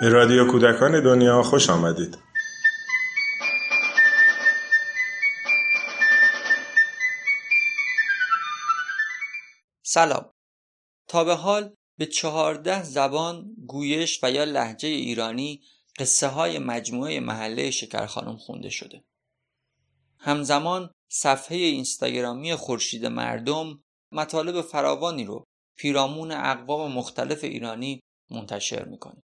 به رادیو کودکان دنیا خوش آمدید. سلام. تا به حال به چهارده زبان گویش و یا لحجه ایرانی قصه های مجموعه محله شکرخانم خونده شده. همزمان صفحه اینستاگرامی خورشید مردم مطالب فراوانی رو پیرامون اقوام مختلف ایرانی منتشر می‌کنه.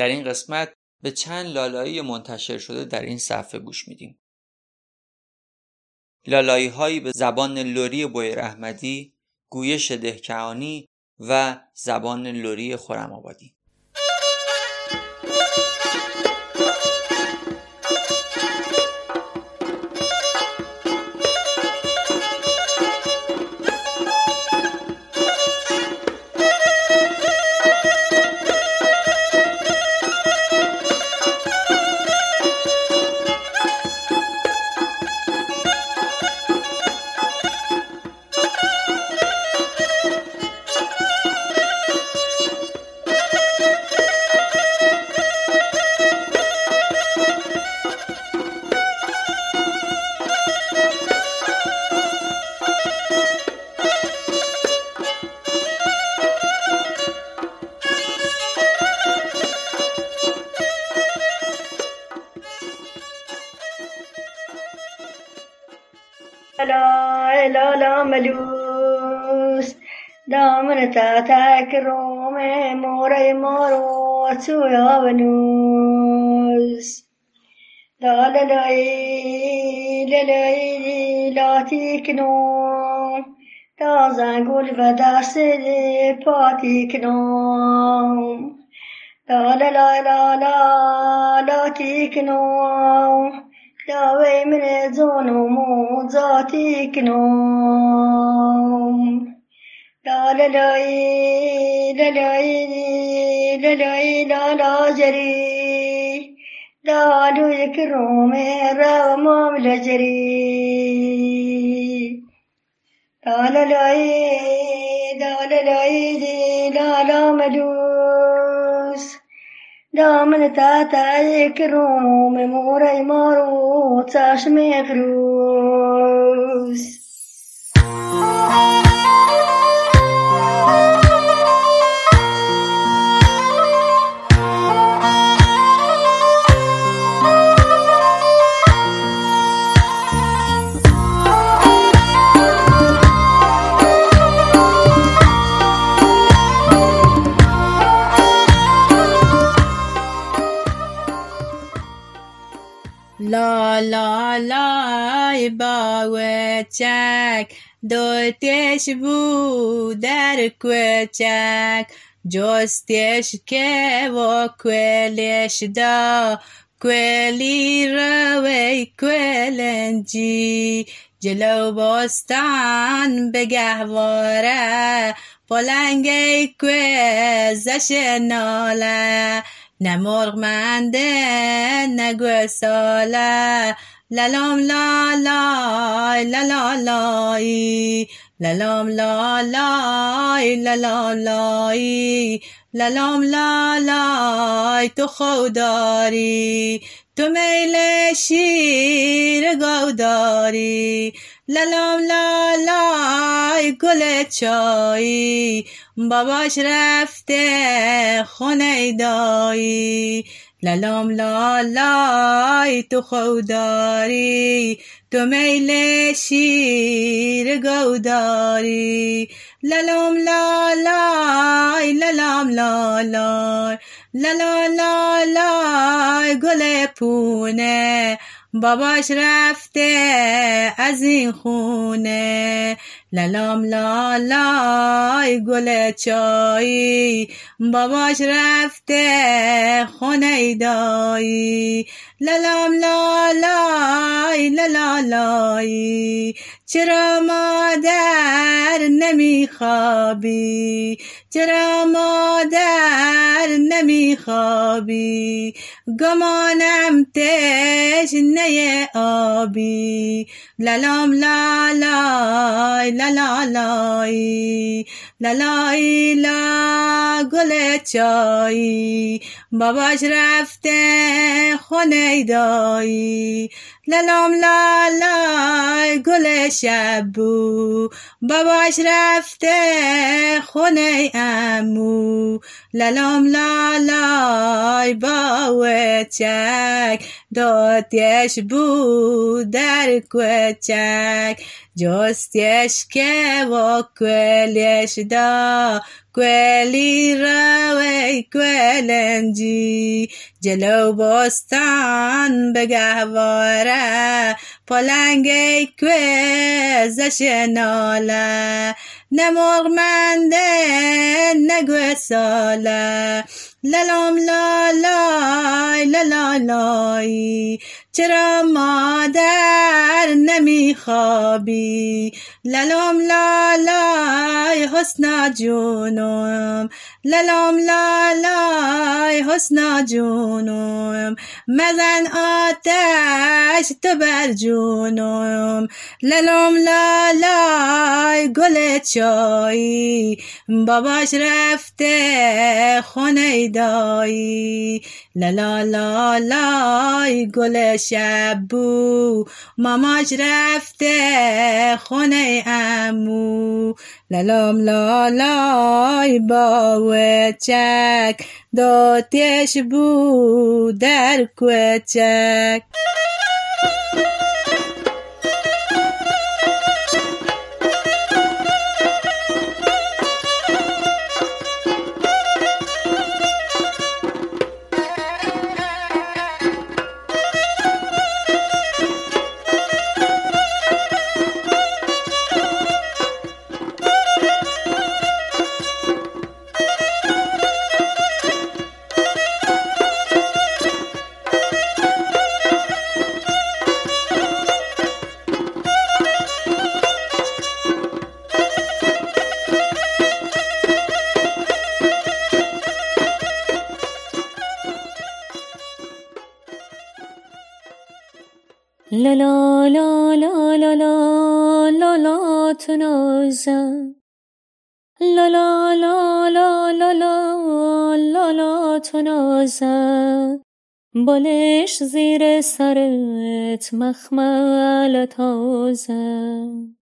در این قسمت به چند لالایی منتشر شده در این صفحه گوش میدیم. لالایی هایی به زبان لوری بویر احمدی، گویش دهکهانی و زبان لوری خورم آبادی. ملوس دامن تا تک روم موره مارو سویا بنوس لا لا لا لا لا لا تیکنو دا زنگول و دست پا تیکنو لا لا لا لا لا やべえぞのもざていくの。لا لا لا لا لا لا لا لا لا جري لا لو يكرم رغم لا جري لا لا لا لا لا لا لا لا ملو دامن تا تا یک روم موره مارو لا لا لای باوچک دوتش بو در کوچک. جستش که و کولش دا کولی روی کولنجی. جلو باستان به گهواره پلنگی که زش ناله. نه مرغ منده نه گوساله. للام لا لا لا لا لای. للام لا لا لا لا لای. للام لا لا تو خوداری تو میل شیر گوداری. للام لا لا گل چایی. باباش رفته خونه دایی. للام لا لای تو خوداری تو میل شیر گوداری. للام لا لای للام لا لای للا لا لای گل پونه. باباش رفته از این خونه. للام لا لای گل چایی. باباش رفته خونه دایی. للام لا لای للا لای چرا مادر نمیخوابی؟ چرا مادر نمیخوابی؟ گمانم تشنه آبی. للام لا لای لالایی لالایی لا گل چایی. باباش رفته خونه دایی للام لالای گل شبو. باباش رفته خونه amu lalom la laj bałeciak dotieś budar kłeciak Dios tieś que vos cuelgues da. کلی روی کلنجی جلو بستان به گهواره پلنگ کوزش ناله نه مرغمنده نه گوساله للام لالای لالای چرا مادر نمیخوابی؟ للام لالای حسنا جونم للام لالای حسنا جونم. مزن آتش تو بر جونم للام لالای گل چایی. باباش رفته خونه دایی للا لالای گل شب بو ماماج رفته خونه امو. لالام لالای با وچگ دو تیش بو در کوچک. لا لا لا لا لا لا لا لا تنازم لا لا لا لا لا لا لا لا بالش زیر سرت مخمل تازم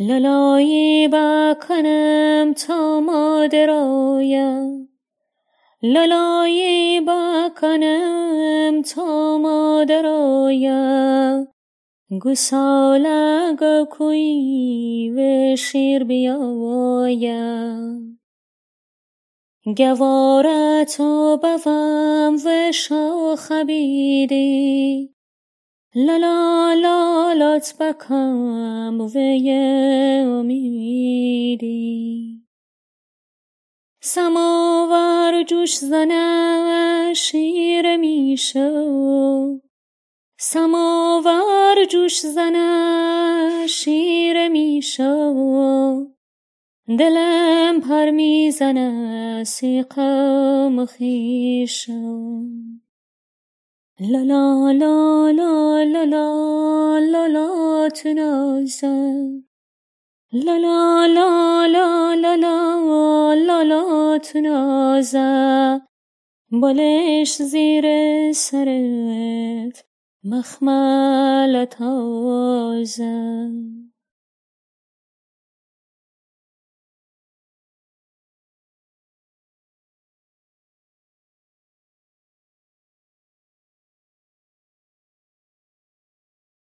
لالایی بکنم تا مادرایم لالایی بکنم تا مادرایم گساله کوی و شیر بیایم گوارتو بوم و شاخ بیدی. لالا لالات بکم و امیدی. سماور جوش زنه شیر میشو سماور جوش زنه شیر میشو دلم پر می‌زنه سی قوم خیشو لا لا لا لا لا لا لا, لا تنازم لا لالا لالا لالا لالا تنازه بالش زیر سرت مخمل تازه